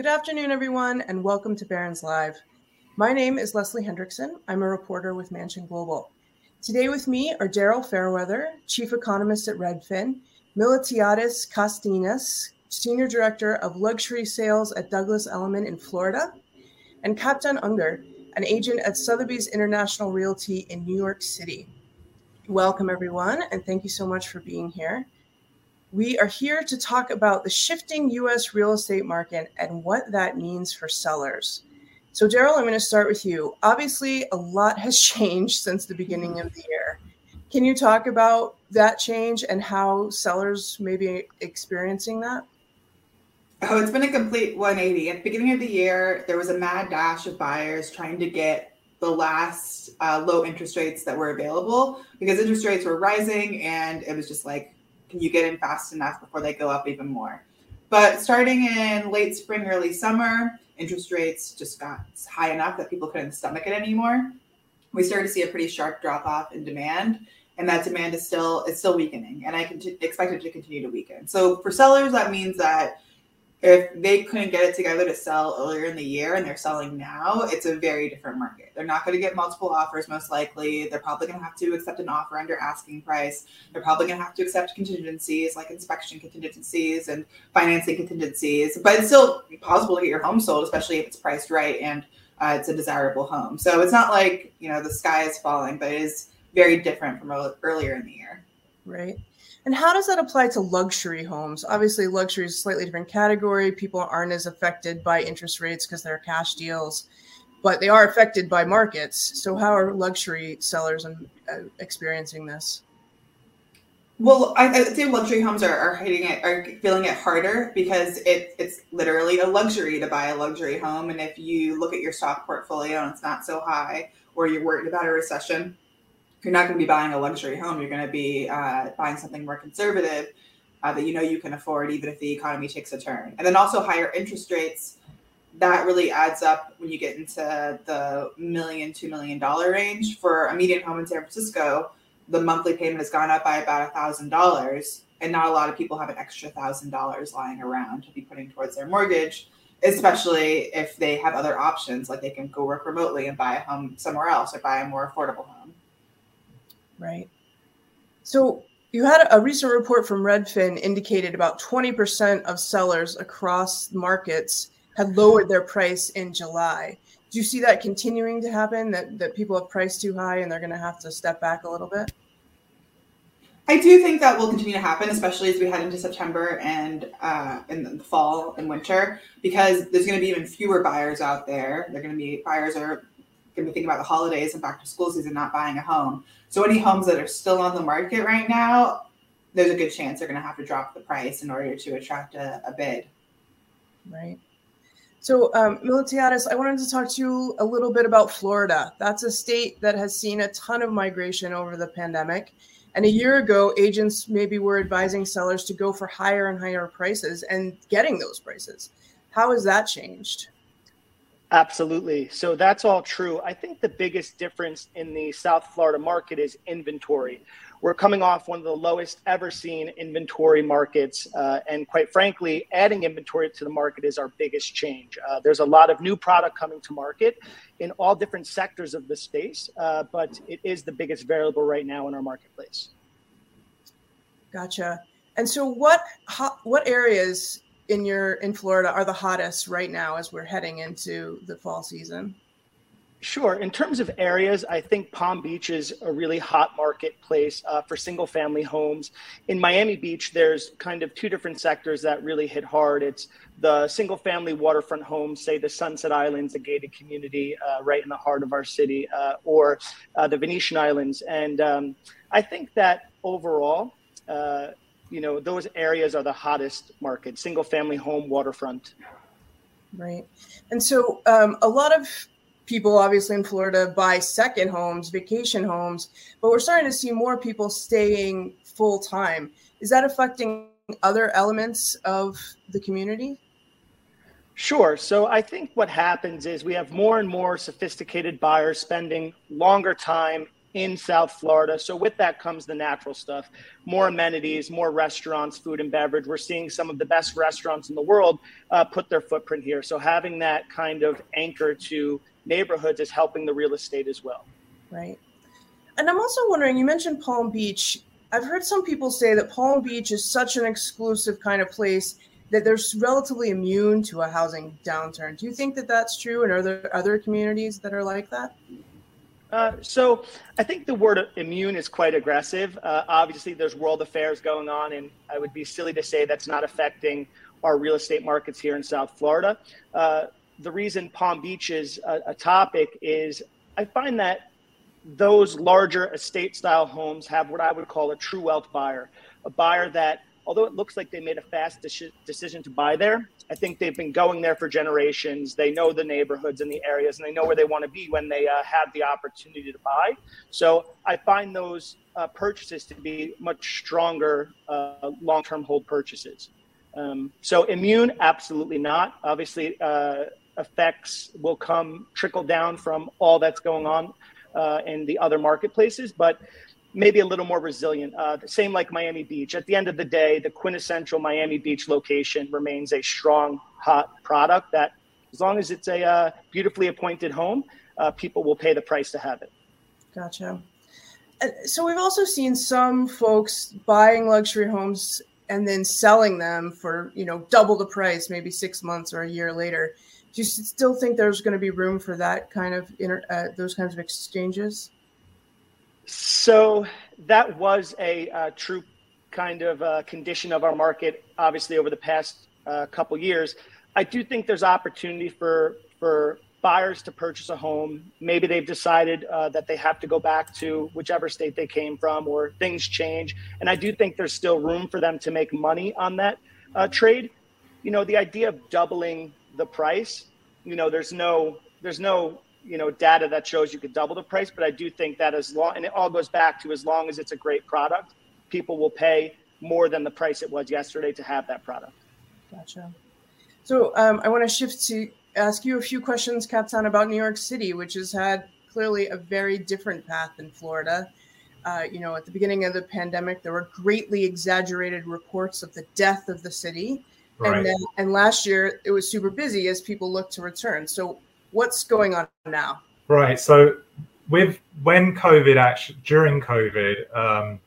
Good afternoon, everyone, and welcome to Barron's Live. My name is Leslie Hendrickson. I'm a reporter with Mansion Global. Today with me are Daryl Fairweather, Chief Economist at Redfin, Miltiadis Kastanis, Senior Director of Luxury Sales at Douglas Elliman in Florida, and Kaptan Unger, an agent at Sotheby's International Realty in New York City. Welcome, everyone, and thank you so much for being here. We are here to talk about the shifting US real estate market and what that means for sellers. So, Daryl, I'm going to start with you. Obviously, a lot has changed since the beginning of the year. Can you talk about that change and how sellers may be experiencing that? Oh, it's been a complete 180. At the beginning of the year, there was a mad dash of buyers trying to get the last uh, low interest rates that were available because interest rates were rising and it was just like can you get in fast enough before they go up even more? But starting in late spring, early summer, interest rates just got high enough that people couldn't stomach it anymore. We started to see a pretty sharp drop off in demand, and that demand is still it's still weakening, and I can expect it to continue to weaken. So for sellers, that means that if they couldn't get it together to sell earlier in the year and they're selling now, it's a very different market. They're not going to get multiple offers, most likely. They're probably going to have to accept an offer under asking price. They're probably going to have to accept contingencies like inspection contingencies and financing contingencies. But it's still possible to get your home sold, especially if it's priced right and uh, it's a desirable home. So it's not like you know the sky is falling, but it is very different from earlier in the year. Right. And how does that apply to luxury homes? Obviously, luxury is a slightly different category. People aren't as affected by interest rates because they're cash deals, but they are affected by markets. So, how are luxury sellers uh, experiencing this? Well, I, I say luxury homes are, are hitting it, are feeling it harder because it, it's literally a luxury to buy a luxury home. And if you look at your stock portfolio and it's not so high, or you're worried about a recession, you're not going to be buying a luxury home. You're going to be uh, buying something more conservative uh, that you know you can afford, even if the economy takes a turn. And then also higher interest rates. That really adds up when you get into the million, two million dollar range. For a median home in San Francisco, the monthly payment has gone up by about a thousand dollars, and not a lot of people have an extra thousand dollars lying around to be putting towards their mortgage especially if they have other options like they can go work remotely and buy a home somewhere else or buy a more affordable home. So you had a recent report from Redfin indicated about 20% of sellers across markets had lowered their price in July. Do you see that continuing to happen? That that people have priced too high and they're going to have to step back a little bit? I do think that will continue to happen, especially as we head into September and uh, in the fall and winter, because there's going to be even fewer buyers out there. They're going to be buyers are going to be thinking about the holidays and back to school season, not buying a home. So any homes that are still on the market right now, there's a good chance they're going to have to drop the price in order to attract a, a bid. Right. So, um, I wanted to talk to you a little bit about Florida. That's a state that has seen a ton of migration over the pandemic. And a year ago, agents maybe were advising sellers to go for higher and higher prices and getting those prices. How has that changed? Absolutely. So that's all true. I think the biggest difference in the South Florida market is inventory. We're coming off one of the lowest ever seen inventory markets. Uh, and quite frankly, adding inventory to the market is our biggest change. Uh, there's a lot of new product coming to market in all different sectors of the space, uh, but it is the biggest variable right now in our marketplace. Gotcha. And so, what what areas in your in Florida are the hottest right now as we're heading into the fall season? Sure. In terms of areas, I think Palm Beach is a really hot marketplace uh, for single family homes. In Miami Beach, there's kind of two different sectors that really hit hard. It's the single family waterfront homes, say the Sunset Islands, a gated community uh, right in the heart of our city, uh, or uh, the Venetian Islands. And um, I think that overall, uh, you know, those areas are the hottest market, single family home, waterfront. Right. And so um, a lot of people, obviously in Florida, buy second homes, vacation homes, but we're starting to see more people staying full time. Is that affecting other elements of the community? Sure. So I think what happens is we have more and more sophisticated buyers spending longer time in South Florida. So with that comes the natural stuff, more amenities, more restaurants, food and beverage. We're seeing some of the best restaurants in the world uh, put their footprint here. So having that kind of anchor to neighborhoods is helping the real estate as well. Right. And I'm also wondering, you mentioned Palm Beach. I've heard some people say that Palm Beach is such an exclusive kind of place that they're relatively immune to a housing downturn. Do you think that that's true? And are there other communities that are like that? Uh, so I think the word immune is quite aggressive. Uh, obviously, there's world affairs going on, and I would be silly to say that's not affecting our real estate markets here in South Florida. Uh, the reason Palm Beach is a, a topic is I find that those larger estate style homes have what I would call a true wealth buyer, a buyer that although it looks like they made a fast de- decision to buy there, I think they've been going there for generations. They know the neighborhoods and the areas, and they know where they want to be when they uh, have the opportunity to buy. So I find those uh, purchases to be much stronger uh, long term hold purchases. Um, so immune, absolutely not. Obviously, uh, effects will come trickle down from all that's going on uh, in the other marketplaces, but maybe a little more resilient. Uh, same like Miami Beach. At the end of the day, the quintessential Miami Beach location remains a strong, hot product that, as long as it's a uh, beautifully appointed home, uh, people will pay the price to have it. Gotcha. So we've also seen some folks buying luxury homes and then selling them for you know double the price, maybe six months or a year later. Do you still think there's going to be room for that kind of inter- uh, those kinds of exchanges? So that was a uh, true kind of uh, condition of our market, obviously over the past uh, couple years. I do think there's opportunity for for buyers to purchase a home. Maybe they've decided uh, that they have to go back to whichever state they came from, or things change. And I do think there's still room for them to make money on that uh, trade. You know, the idea of doubling the price. You know, there's no there's no you know data that shows you could double the price but i do think that as long and it all goes back to as long as it's a great product people will pay more than the price it was yesterday to have that product. Gotcha. So um, i want to shift to ask you a few questions Kaptan about new york city which has had clearly a very different path than florida. Uh, you know at the beginning of the pandemic there were greatly exaggerated reports of the death of the city. Right. and then and last year it was super busy as people looked to return. So what's going on now? Right. So with when COVID actually during COVID, um,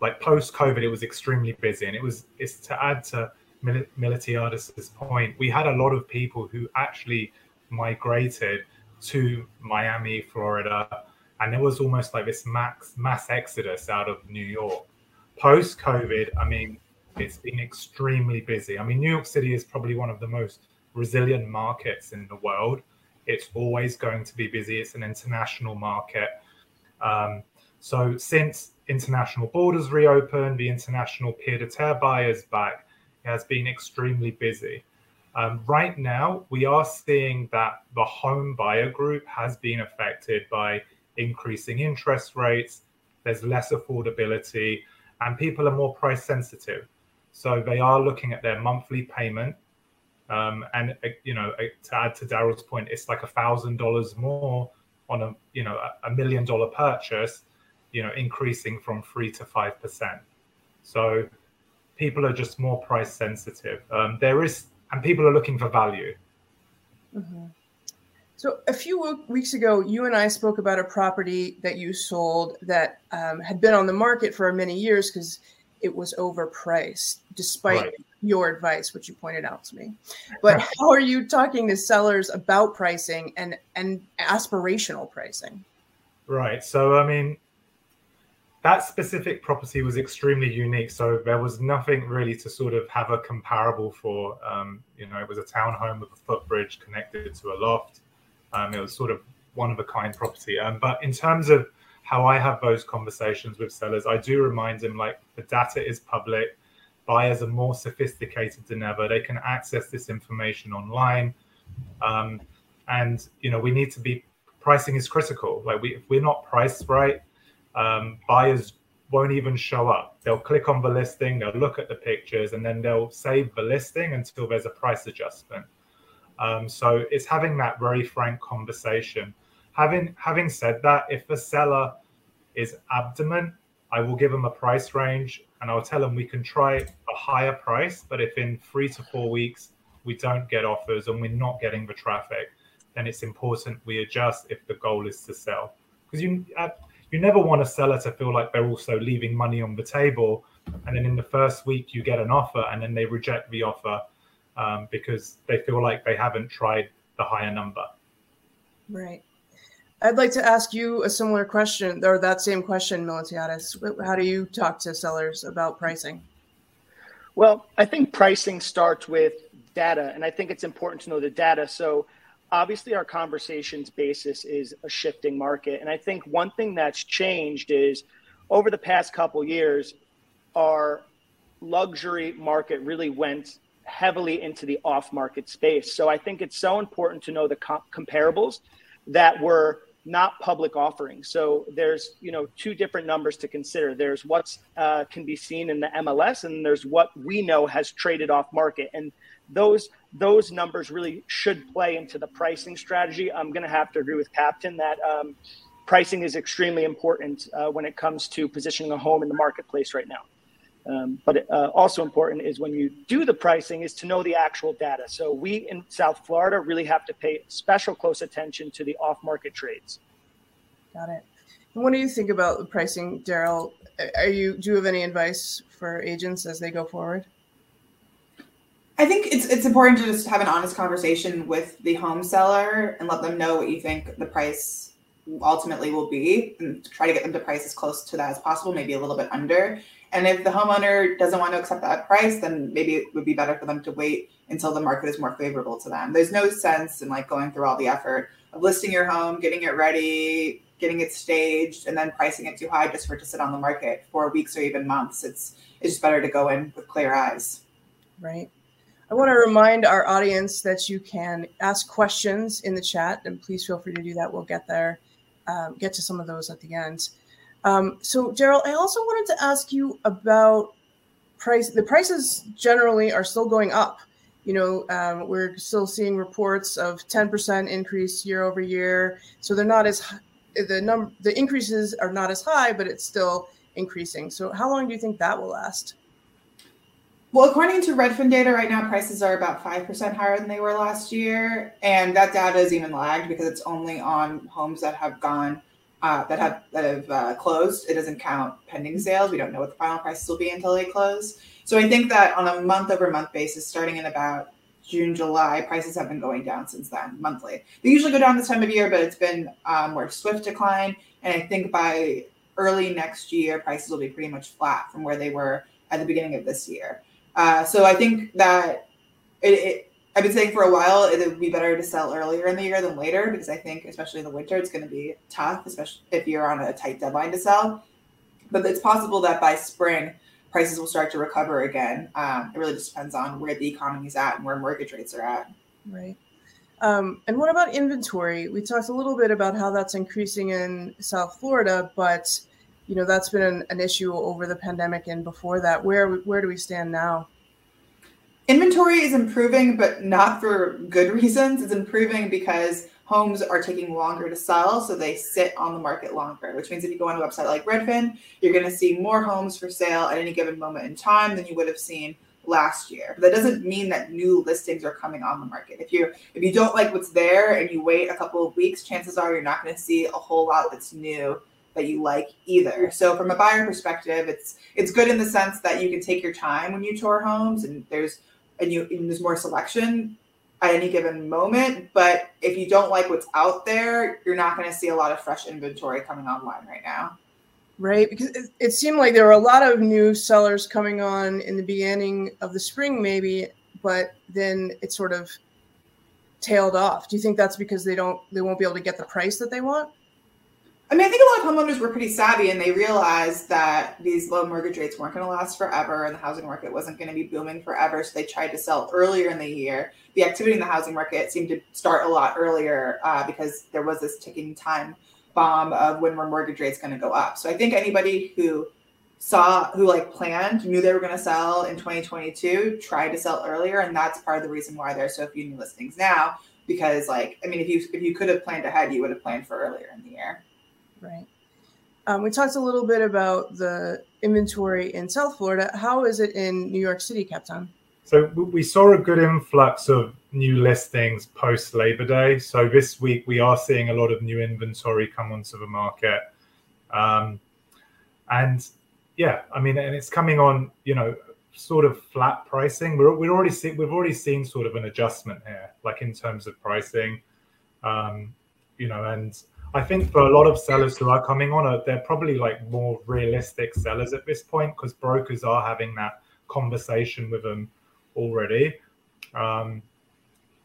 like post COVID, it was extremely busy, and it was it's to add to Mil- Miltiadis's point. We had a lot of people who actually migrated to Miami, Florida, and there was almost like this max mass exodus out of New York. Post COVID, I mean, it's been extremely busy. I mean, New York City is probably one of the most resilient markets in the world. It's always going to be busy. It's an international market. Um, so since international borders reopened, the international pied-à-terre buyers back, has been extremely busy. Um, right now, we are seeing that the home buyer group has been affected by increasing interest rates. There's less affordability, and people are more price sensitive. So they are looking at their monthly payment um, and uh, you know, uh, to add to Daryl's point, it's like a thousand dollars more on a you know a million dollar purchase, you know, increasing from three to five percent. So people are just more price sensitive. Um, there is, and people are looking for value. Mm-hmm. So a few weeks ago, you and I spoke about a property that you sold that um, had been on the market for many years because it was overpriced, despite right your advice, which you pointed out to me. But how are you talking to sellers about pricing and and aspirational pricing? Right. So I mean, that specific property was extremely unique. So there was nothing really to sort of have a comparable for. Um, you know, it was a townhome with a footbridge connected to a loft. Um, it was sort of one of a kind property. Um, but in terms of how I have those conversations with sellers, I do remind them like the data is public buyers are more sophisticated than ever. They can access this information online. Um, and you know we need to be pricing is critical. Like we, if we're not priced right, um, buyers won't even show up. They'll click on the listing, they'll look at the pictures, and then they'll save the listing until there's a price adjustment. Um, so it's having that very frank conversation. Having having said that, if the seller is abdomen, I will give them a price range and I'll tell them we can try a higher price, but if in three to four weeks we don't get offers and we're not getting the traffic, then it's important we adjust if the goal is to sell. Because you uh, you never want a seller to feel like they're also leaving money on the table, and then in the first week you get an offer and then they reject the offer um, because they feel like they haven't tried the higher number. Right. I'd like to ask you a similar question, or that same question, Miltiadis. How do you talk to sellers about pricing? Well, I think pricing starts with data, and I think it's important to know the data. So, obviously, our conversations basis is a shifting market, and I think one thing that's changed is over the past couple years, our luxury market really went heavily into the off-market space. So, I think it's so important to know the comparables that were not public offerings. So there's you know two different numbers to consider. There's what uh, can be seen in the MLS, and there's what we know has traded off market. And those those numbers really should play into the pricing strategy. I'm going to have to agree with Kaptan that um, pricing is extremely important uh, when it comes to positioning a home in the marketplace right now. Um, but uh, also important is when you do the pricing is to know the actual data. So we in South Florida really have to pay special close attention to the off-market trades. Got it. And what do you think about the pricing, Daryl? Are you do you have any advice for agents as they go forward? I think it's it's important to just have an honest conversation with the home seller and let them know what you think the price ultimately will be and try to get them to price as close to that as possible, maybe a little bit under. And if the homeowner doesn't want to accept that price, then maybe it would be better for them to wait until the market is more favorable to them. There's no sense in like going through all the effort of listing your home, getting it ready, getting it staged, and then pricing it too high just for it to sit on the market for weeks or even months. It's it's just better to go in with clear eyes. Right. I want to remind our audience that you can ask questions in the chat, and please feel free to do that. We'll get there, um, get to some of those at the end. Um, so, Daryl, I also wanted to ask you about price. The prices generally are still going up. You know, um, we're still seeing reports of 10% increase year over year. So they're not as the number. The increases are not as high, but it's still increasing. So, how long do you think that will last? Well, according to Redfin data right now, prices are about 5% higher than they were last year. And that data is even lagged because it's only on homes that have gone uh, that have that have uh, closed. It doesn't count pending sales. We don't know what the final prices will be until they close. So I think that on a month over month basis, starting in about June, July, prices have been going down since then, monthly. They usually go down this time of year, but it's been um, more swift decline. And I think by early next year, prices will be pretty much flat from where they were at the beginning of this year. Uh, so I think that it, it I've been saying for a while it would be better to sell earlier in the year than later because I think, especially in the winter, it's going to be tough, especially if you're on a tight deadline to sell. But it's possible that by spring, prices will start to recover again. Um, it really just depends on where the economy is at and where mortgage rates are at. Right. Um, and what about inventory? We talked a little bit about how that's increasing in South Florida, but you know that's been an, an issue over the pandemic and before that. Where where do we stand now? Inventory is improving, but not for good reasons. It's improving because homes are taking longer to sell, so they sit on the market longer, which means if you go on a website like Redfin, you're going to see more homes for sale at any given moment in time than you would have seen last year. But that doesn't mean that new listings are coming on the market. If you if you don't like what's there and you wait a couple of weeks, chances are you're not going to see a whole lot that's new that you like either. So from a buyer perspective, it's it's good in the sense that you can take your time when you tour homes and there's and you and there's more selection at any given moment. But if you don't like what's out there, you're not going to see a lot of fresh inventory coming online right now. Right, because it, it seemed like there were a lot of new sellers coming on in the beginning of the spring, maybe, but then it sort of tailed off. Do you think that's because they don't they won't be able to get the price that they want? I mean, I think a lot of homeowners were pretty savvy and they realized that these low mortgage rates weren't going to last forever and the housing market wasn't going to be booming forever. So they tried to sell earlier in the year. The activity in the housing market seemed to start a lot earlier uh, because there was this ticking time bomb of when were mortgage rates going to go up. So I think anybody who saw, who like planned, knew they were going to sell in 2022, tried to sell earlier. And that's part of the reason why there's so few new listings now. Because like, I mean, if you if you could have planned ahead, you would have planned for earlier in the year. Right. Um, we talked a little bit about the inventory in South Florida. How is it in New York City, Kaptan? So we saw a good influx of new listings post Labor Day. So this week we are seeing a lot of new inventory come onto the market, um, and yeah, I mean, and it's coming on, you know, sort of flat pricing. We're we're already see, we've already seen sort of an adjustment here, like in terms of pricing, um, you know, and I think for a lot of sellers who are coming on, uh, they're probably like more realistic sellers at this point because brokers are having that conversation with them already. Um,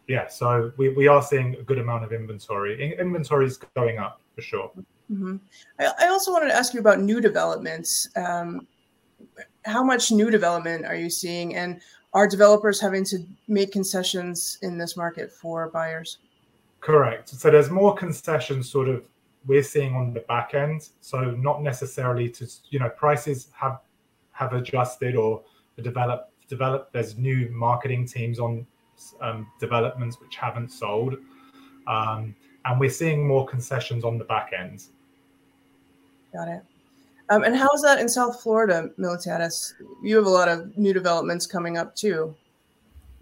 yeah, so we, we are seeing a good amount of inventory. Inventory is going up for sure. Mm-hmm. I, I, also wanted to ask you about new developments. Um, how much new development are you seeing, and are developers having to make concessions in this market for buyers? Correct. So there's more concessions sort of we're seeing on the back end. So not necessarily to you know prices have have adjusted or developed developed. There's new marketing teams on um, developments which haven't sold, um, and we're seeing more concessions on the back end. Got it. Um, and how's that in South Florida, Miltiadis? You have a lot of new developments coming up too.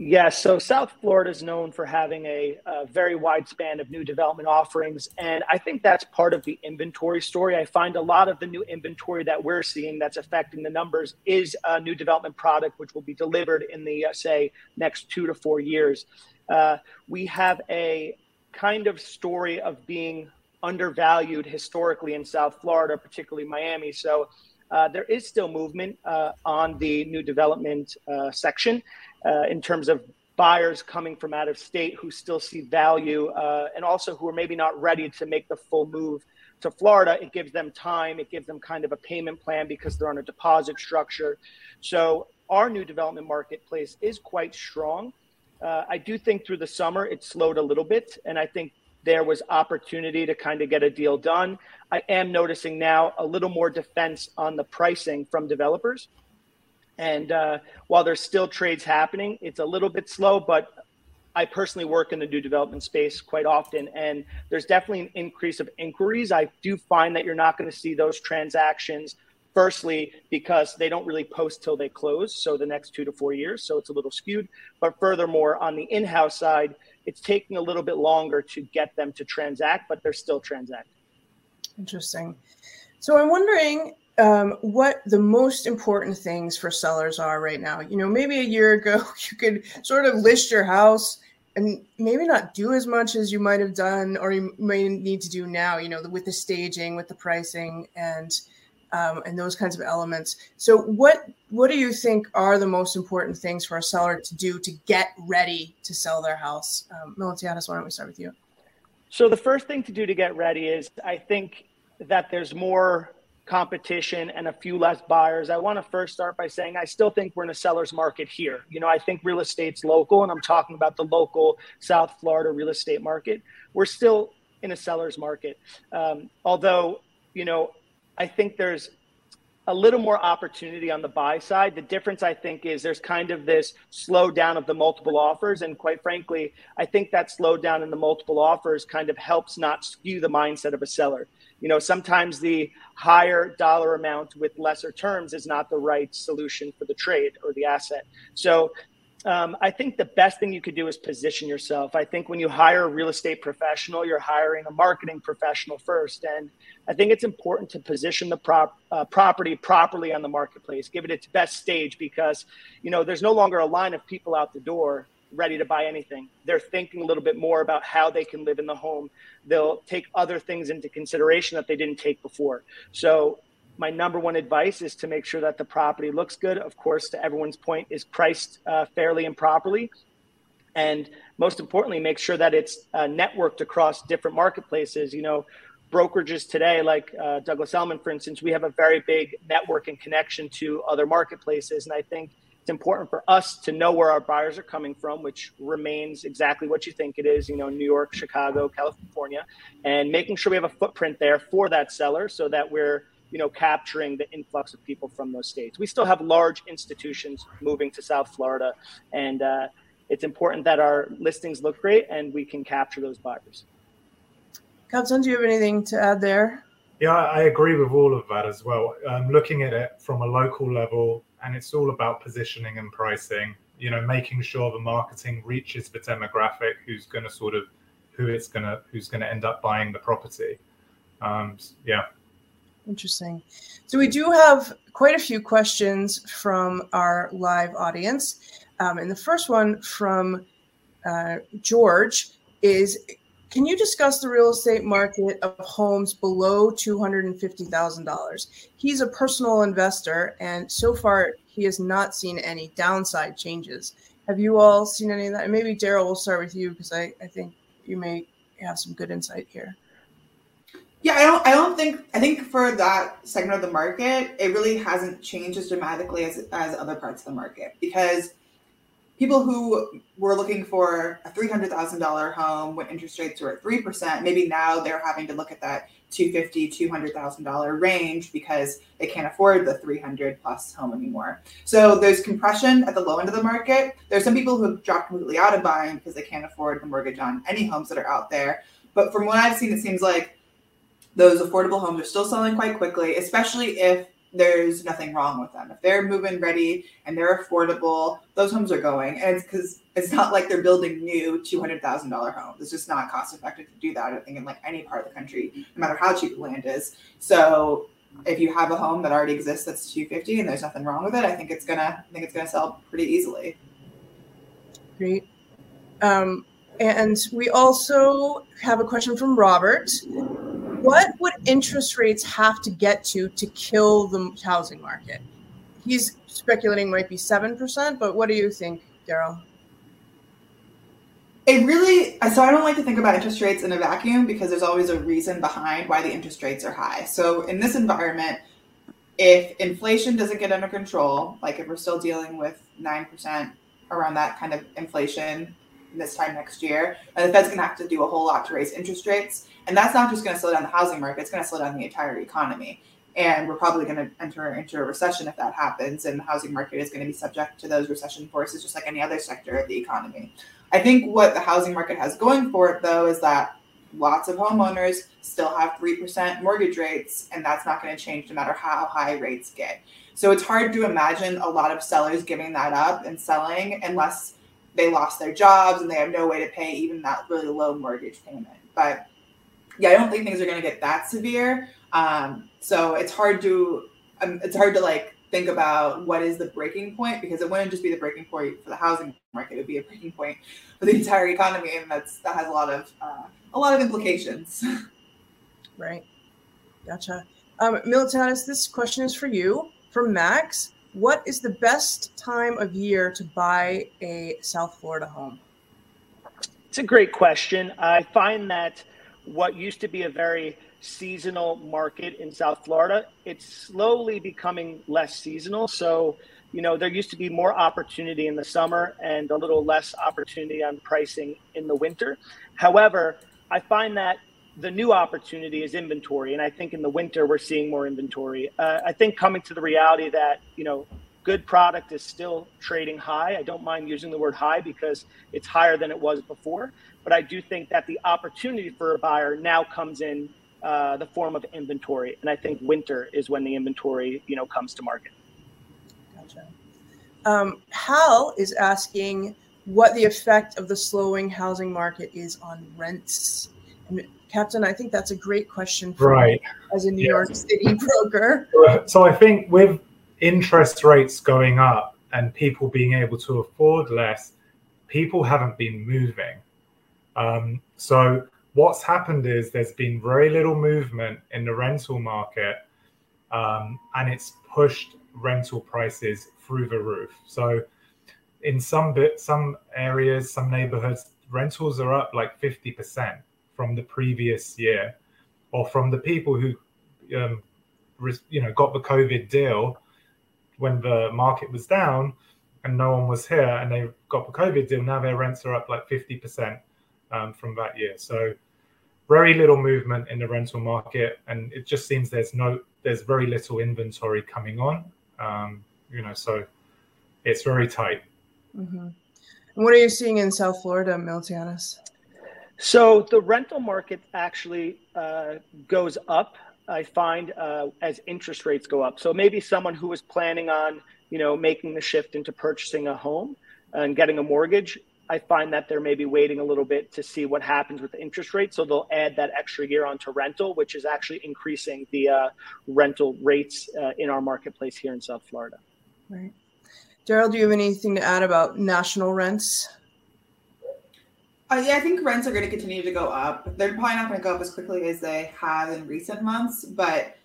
Yes, so South Florida is known for having a, a, very wide span of new development offerings. And I think that's part of the inventory story. I find a lot of the new inventory that we're seeing that's affecting the numbers is a new development product, which will be delivered in the, uh, say, next two to four years. Uh, we have a kind of story of being undervalued historically in South Florida, particularly Miami. So uh, there is still movement uh, on the new development uh, section uh, in terms of buyers coming from out of state who still see value uh, and also who are maybe not ready to make the full move to Florida. It gives them time, it gives them kind of a payment plan because they're on a deposit structure. So our new development marketplace is quite strong. Uh, I do think through the summer it slowed a little bit, and I think there was opportunity to kind of get a deal done. I am noticing now a little more defense on the pricing from developers. And uh, while there's still trades happening, it's a little bit slow, but I personally work in the new development space quite often, and there's definitely an increase of inquiries. I do find that you're not going to see those transactions. Firstly, because they don't really post till they close, so the next two to four years, so it's a little skewed. But furthermore, on the in-house side, it's taking a little bit longer to get them to transact, but they're still transacting. Interesting. So I'm wondering um, what the most important things for sellers are right now. You know, maybe a year ago, you could sort of list your house and maybe not do as much as you might have done or you may need to do now, you know, with the staging, with the pricing and um, and those kinds of elements. So what what do you think are the most important things for a seller to do to get ready to sell their house? Um, why don't we start with you? So the first thing to do to get ready is I think that there's more competition and a few less buyers. I want to first start by saying I still think we're in a seller's market here. You know, I think real estate's local, and I'm talking about the local South Florida real estate market. We're still in a seller's market. Um, although, you know, I think there's a little more opportunity on the buy side. The difference, I think, is there's kind of this slowdown of the multiple offers. And quite frankly, I think that slowdown in the multiple offers kind of helps not skew the mindset of a seller you know sometimes the higher dollar amount with lesser terms is not the right solution for the trade or the asset so um, I think the best thing you could do is position yourself. I think when you hire a real estate professional, you're hiring a marketing professional first. And I think it's important to position the prop, uh, property properly on the marketplace, give it its best stage because, you know, there's no longer a line of people out the door ready to buy anything. They're thinking a little bit more about how they can live in the home. They'll take other things into consideration that they didn't take before. So, my number one advice is to make sure that the property looks good. Of course, to everyone's point, is priced uh, fairly and properly. And most importantly, make sure that it's uh, networked across different marketplaces. You know, brokerages today, like uh, Douglas Elliman, for instance, we have a very big network and connection to other marketplaces. And I think it's important for us to know where our buyers are coming from, which remains exactly what you think it is, you know, New York, Chicago, California, and making sure we have a footprint there for that seller so that we're, you know, capturing the influx of people from those states. We still have large institutions moving to South Florida, and uh, it's important that our listings look great and we can capture those buyers. Kaptan, do you have anything to add there? Yeah, I agree with all of that as well. Um, looking at it from a local level, and it's all about positioning and pricing. You know, making sure the marketing reaches the demographic who's going to sort of who it's going to who's going to end up buying the property. Um, yeah. Interesting. So we do have quite a few questions from our live audience, um, and the first one from uh, George is can you discuss the real estate market of homes below $250,000? He's a personal investor, and so far he has not seen any downside changes. Have you all seen any of that? Maybe Daryl, will start with you because I, I think you may have some good insight here. Yeah, I don't. I don't think. I think for that segment of the market, it really hasn't changed as dramatically as as other parts of the market because people who were looking for a $300,000 home when interest rates were at 3%, maybe now they're having to look at that $250,000, $200,000 range because they can't afford the 300 plus home anymore. So there's compression at the low end of the market. There's some people who have dropped completely out of buying because they can't afford the mortgage on any homes that are out there. But from what I've seen, it seems like those affordable homes are still selling quite quickly, especially if there's nothing wrong with them. If they're move-in ready and they're affordable, those homes are going. And it's because it's not like they're building new two hundred thousand dollar homes. It's just not cost effective to do that. I think in like any part of the country, no matter how cheap the land is. So if you have a home that already exists that's 250 and there's nothing wrong with it, I think it's gonna I think it's gonna sell pretty easily. Great. Um, and we also have a question from Robert what would interest rates have to get to to kill the housing market? He's speculating might be 7%, but what do you think, Daryl? It really, so I don't like to think about interest rates in a vacuum because there's always a reason behind why the interest rates are high. So in this environment, if inflation doesn't get under control, like if we're still dealing with 9% around that kind of inflation this time next year, and the Fed's going to have to do a whole lot to raise interest rates. And that's not just going to slow down the housing market, it's going to slow down the entire economy. And we're probably going to enter into a recession if that happens. And the housing market is going to be subject to those recession forces, just like any other sector of the economy. I think what the housing market has going for it, though, is that lots of homeowners still have 3% mortgage rates, and that's not going to change no matter how high rates get. So it's hard to imagine a lot of sellers giving that up and selling unless they lost their jobs and they have no way to pay even that really low mortgage payment. But yeah, I don't think things are going to get that severe. Um, so it's hard to um, it's hard to like think about what is the breaking point because it wouldn't just be the breaking point for the housing market; it would be a breaking point for the entire economy, and that's that has a lot of uh, a lot of implications. Right. Gotcha. Um, Miltiadis, this question is for you from Max. What is the best time of year to buy a South Florida home? It's a great question. I find that what used to be a very seasonal market in South Florida, it's slowly becoming less seasonal. So, you know, there used to be more opportunity in the summer and a little less opportunity on pricing in the winter. However, I find that the new opportunity is inventory. And I think in the winter, we're seeing more inventory. Uh, I think coming to the reality that, you know, good product is still trading high. I don't mind using the word high because it's higher than it was before. But I do think that the opportunity for a buyer now comes in uh, the form of inventory, and I think winter is when the inventory, you know, comes to market. Gotcha. Um, Hal is asking what the effect of the slowing housing market is on rents. Kaptan, I think that's a great question for right. as a New yes. York City broker. So I think with interest rates going up and people being able to afford less, people haven't been moving. Um, so what's happened is there's been very little movement in the rental market, um, and it's pushed rental prices through the roof. So in some bit, some areas, some neighborhoods, rentals are up like 50% from the previous year. or from the people who, um, you know, got the COVID deal when the market was down and no one was here, and they got the COVID deal. Now their rents are up like fifty percent um, from that year. So very little movement in the rental market, and it just seems there's no there's very little inventory coming on. Um, you know, so it's very tight. Mm-hmm. What are you seeing in South Florida, Miltiadis? So the rental market actually uh, goes up. I find uh, as interest rates go up. So maybe someone who was planning on, you know, making the shift into purchasing a home and getting a mortgage I find that they're maybe waiting a little bit to see what happens with the interest rate. So they'll add that extra year onto rental, which is actually increasing the uh, rental rates uh, in our marketplace here in South Florida. Right. Daryl, do you have anything to add about national rents? Uh, yeah, I think rents are going to continue to go up. They're probably not going to go up as quickly as they have in recent months, but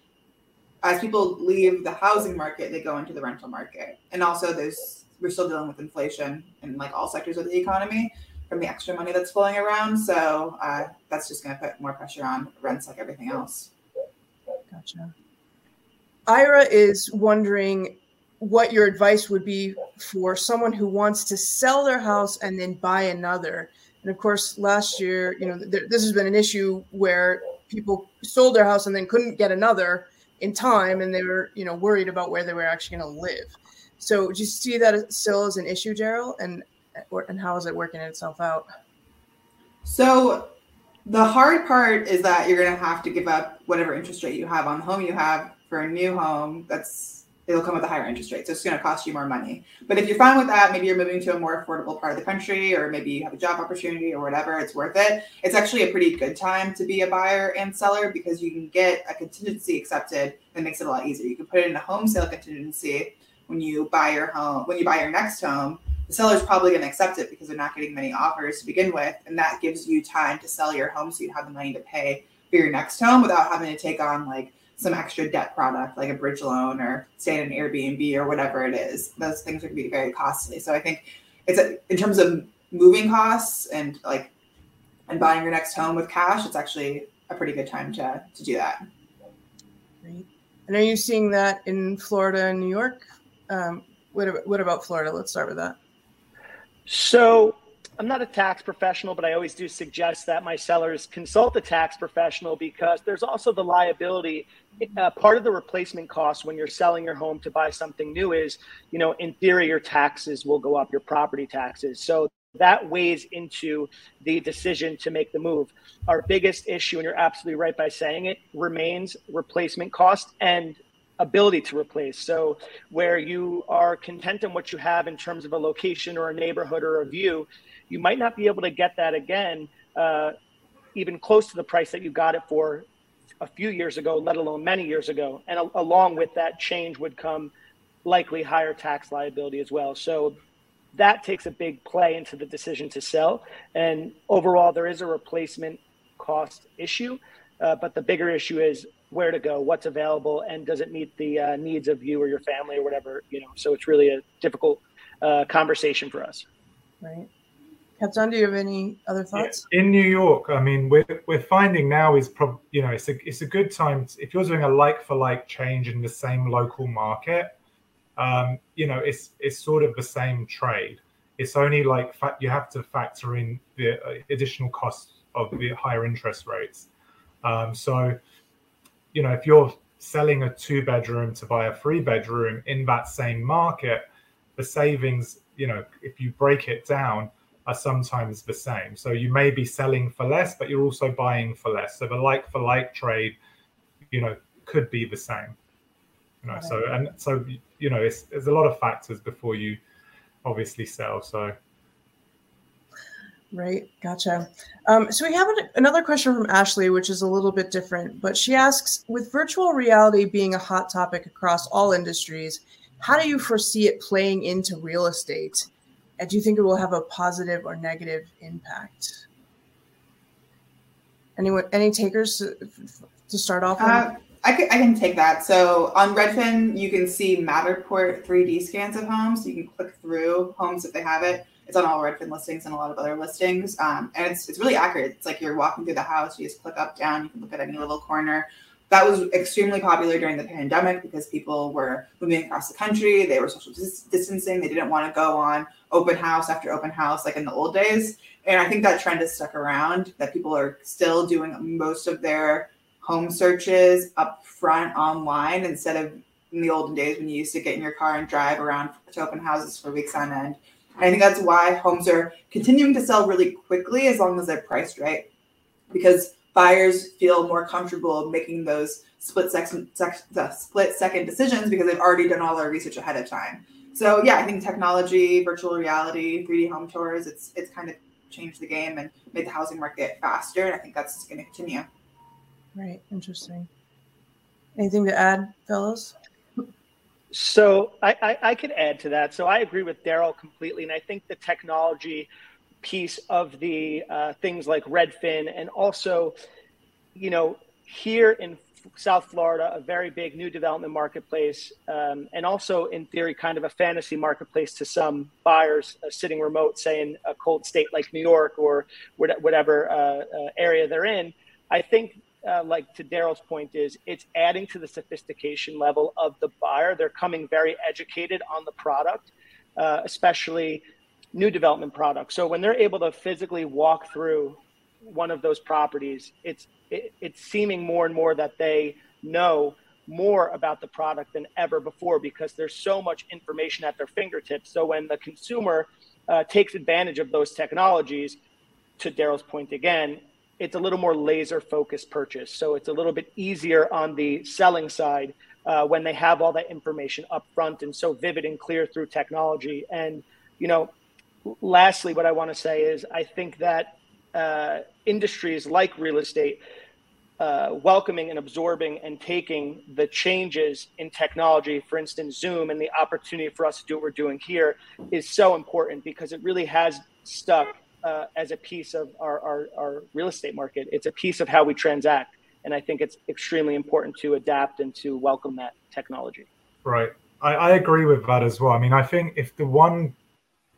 as people leave the housing market, they go into the rental market. And also, there's we're still dealing with inflation in like all sectors of the economy from the extra money that's flowing around. So uh, that's just going to put more pressure on rents like everything else. Gotcha. Ira is wondering what your advice would be for someone who wants to sell their house and then buy another. And of course, last year, you know, th- this has been an issue where people sold their house and then couldn't get another in time, and they were, you know, worried about where they were actually going to live. So do you see that still as an issue, Daryl? And and how is it working itself out? So the hard part is that you're going to have to give up whatever interest rate you have on the home you have for a new home. That's it'll come with a higher interest rate, so it's going to cost you more money. But if you're fine with that, maybe you're moving to a more affordable part of the country, or maybe you have a job opportunity or whatever. It's worth it. It's actually a pretty good time to be a buyer and seller because you can get a contingency accepted that makes it a lot easier. You can put it in a home sale contingency when you buy your home, when you buy your next home, the seller's probably going to accept it because they're not getting many offers to begin with. And that gives you time to sell your home so you have the money to pay for your next home without having to take on like some extra debt product like a bridge loan or stay in an Airbnb or whatever it is. Those things are going to be very costly. So I think it's a, in terms of moving costs and like and buying your next home with cash, it's actually a pretty good time to to do that. Great. And are you seeing that in Florida and New York? Um, what, what about Florida? Let's start with that. So I'm not a tax professional, but I always do suggest that my sellers consult a tax professional because there's also the liability. Uh, part of the replacement cost when you're selling your home to buy something new is, you know, in theory, your taxes will go up, your property taxes. So that weighs into the decision to make the move. Our biggest issue, and you're absolutely right by saying it, remains replacement cost and ability to replace. So where you are content in what you have in terms of a location or a neighborhood or a view, you might not be able to get that again, uh, even close to the price that you got it for a few years ago, let alone many years ago. And a- along with that change would come likely higher tax liability as well. So that takes a big play into the decision to sell. And overall, there is a replacement cost issue. Uh, but the bigger issue is where to go, what's available, and does it meet the uh, needs of you or your family or whatever, you know. So it's really a difficult uh, conversation for us. Right. Kaptan, do you have any other thoughts? In New York, I mean, we're, we're finding now is probably, you know, it's a, it's a good time. To, if you're doing a like for like change in the same local market, um, you know, it's, it's sort of the same trade. It's only like fa- you have to factor in the uh, additional costs of the higher interest rates. Um, so, you know, if you're selling a two bedroom to buy a three bedroom in that same market, the savings, you know, if you break it down, are sometimes the same. So you may be selling for less, but you're also buying for less. So the like for like trade, you know, could be the same. You know, so and so you know, it's there's a lot of factors before you obviously sell. So Right. Gotcha. Um, so we have an, another question from Ashley, which is a little bit different, but she asks With virtual reality being a hot topic across all industries, how do you foresee it playing into real estate? And do you think it will have a positive or negative impact? Anyone, any takers to, start off? Uh, I, can, I can take that. So on Redfin, you can see Matterport 3D scans of homes. You can click through homes if they have it It's on all Redfin listings and a lot of other listings. Um, and it's, it's really accurate. It's like you're walking through the house, you just click up, down, you can look at any little corner. That was extremely popular during the pandemic because people were moving across the country. They were social dis- distancing. They didn't want to go on open house after open house like in the old days. And I think that trend has stuck around, that people are still doing most of their home searches up front online instead of in the olden days when you used to get in your car and drive around to open houses for weeks on end. And I think that's why homes are continuing to sell really quickly as long as they're priced right, because buyers feel more comfortable making those split second, split second decisions because they've already done all their research ahead of time. So yeah, I think technology, virtual reality, 3D home tours, it's it's kind of changed the game and made the housing market faster. And I think that's going to continue. Right. Interesting. Anything to add, fellows? So I, I, I, could add to that. So I agree with Daryl completely, and I think the technology piece of the uh, things like Redfin, and also, you know, here in South Florida, a very big new development marketplace, um, and also in theory, kind of a fantasy marketplace to some buyers uh, sitting remote, say in a cold state like New York or whatever uh, uh, area they're in. I think uh, like to Daryl's point, is it's adding to the sophistication level of the buyer. They're coming very educated on the product, uh, especially new development products. So when they're able to physically walk through one of those properties, it's it, it's seeming more and more that they know more about the product than ever before because there's so much information at their fingertips. So when the consumer uh, takes advantage of those technologies, to Daryl's point again, it's a little more laser focused purchase. So it's a little bit easier on the selling side uh, when they have all that information up front and so vivid and clear through technology. And, you know, lastly, what I want to say is I think that uh, industries like real estate, uh, welcoming and absorbing and taking the changes in technology, for instance, Zoom, and the opportunity for us to do what we're doing here is so important because it really has stuck uh, as a piece of our, our, our real estate market. It's a piece of how we transact. And I think it's extremely important to adapt and to welcome that technology. Right. I, I agree with that as well. I mean, I think if the one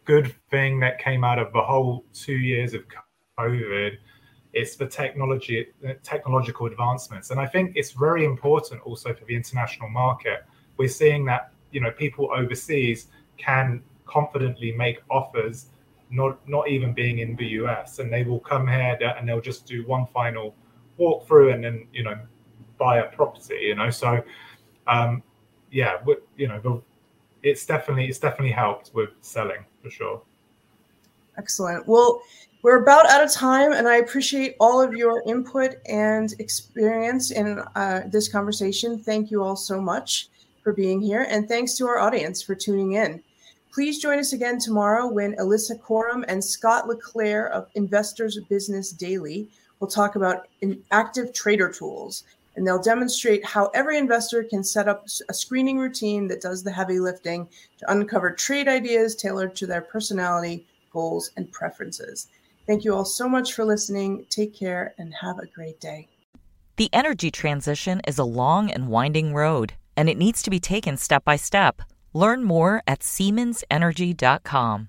good thing that came out of the whole two years of COVID it's the technology technological advancements and i think it's very important also for the international market we're seeing that you know people overseas can confidently make offers not not even being in the US, and they will come here and they'll just do one final walkthrough and then you know buy a property. You know, so um, yeah, you know, it's definitely it's definitely helped with selling for sure. Excellent. Well, we're about out of time, and I appreciate all of your input and experience in uh, this conversation. Thank you all so much for being here, and thanks to our audience for tuning in. Please join us again tomorrow when Alissa Coram and Scott LeClaire of Investors Business Daily will talk about active trader tools. And they'll demonstrate how every investor can set up a screening routine that does the heavy lifting to uncover trade ideas tailored to their personality, goals, and preferences. Thank you all so much for listening. Take care and have a great day. The energy transition is a long and winding road, and it needs to be taken step by step. Learn more at SiemensEnergy.com.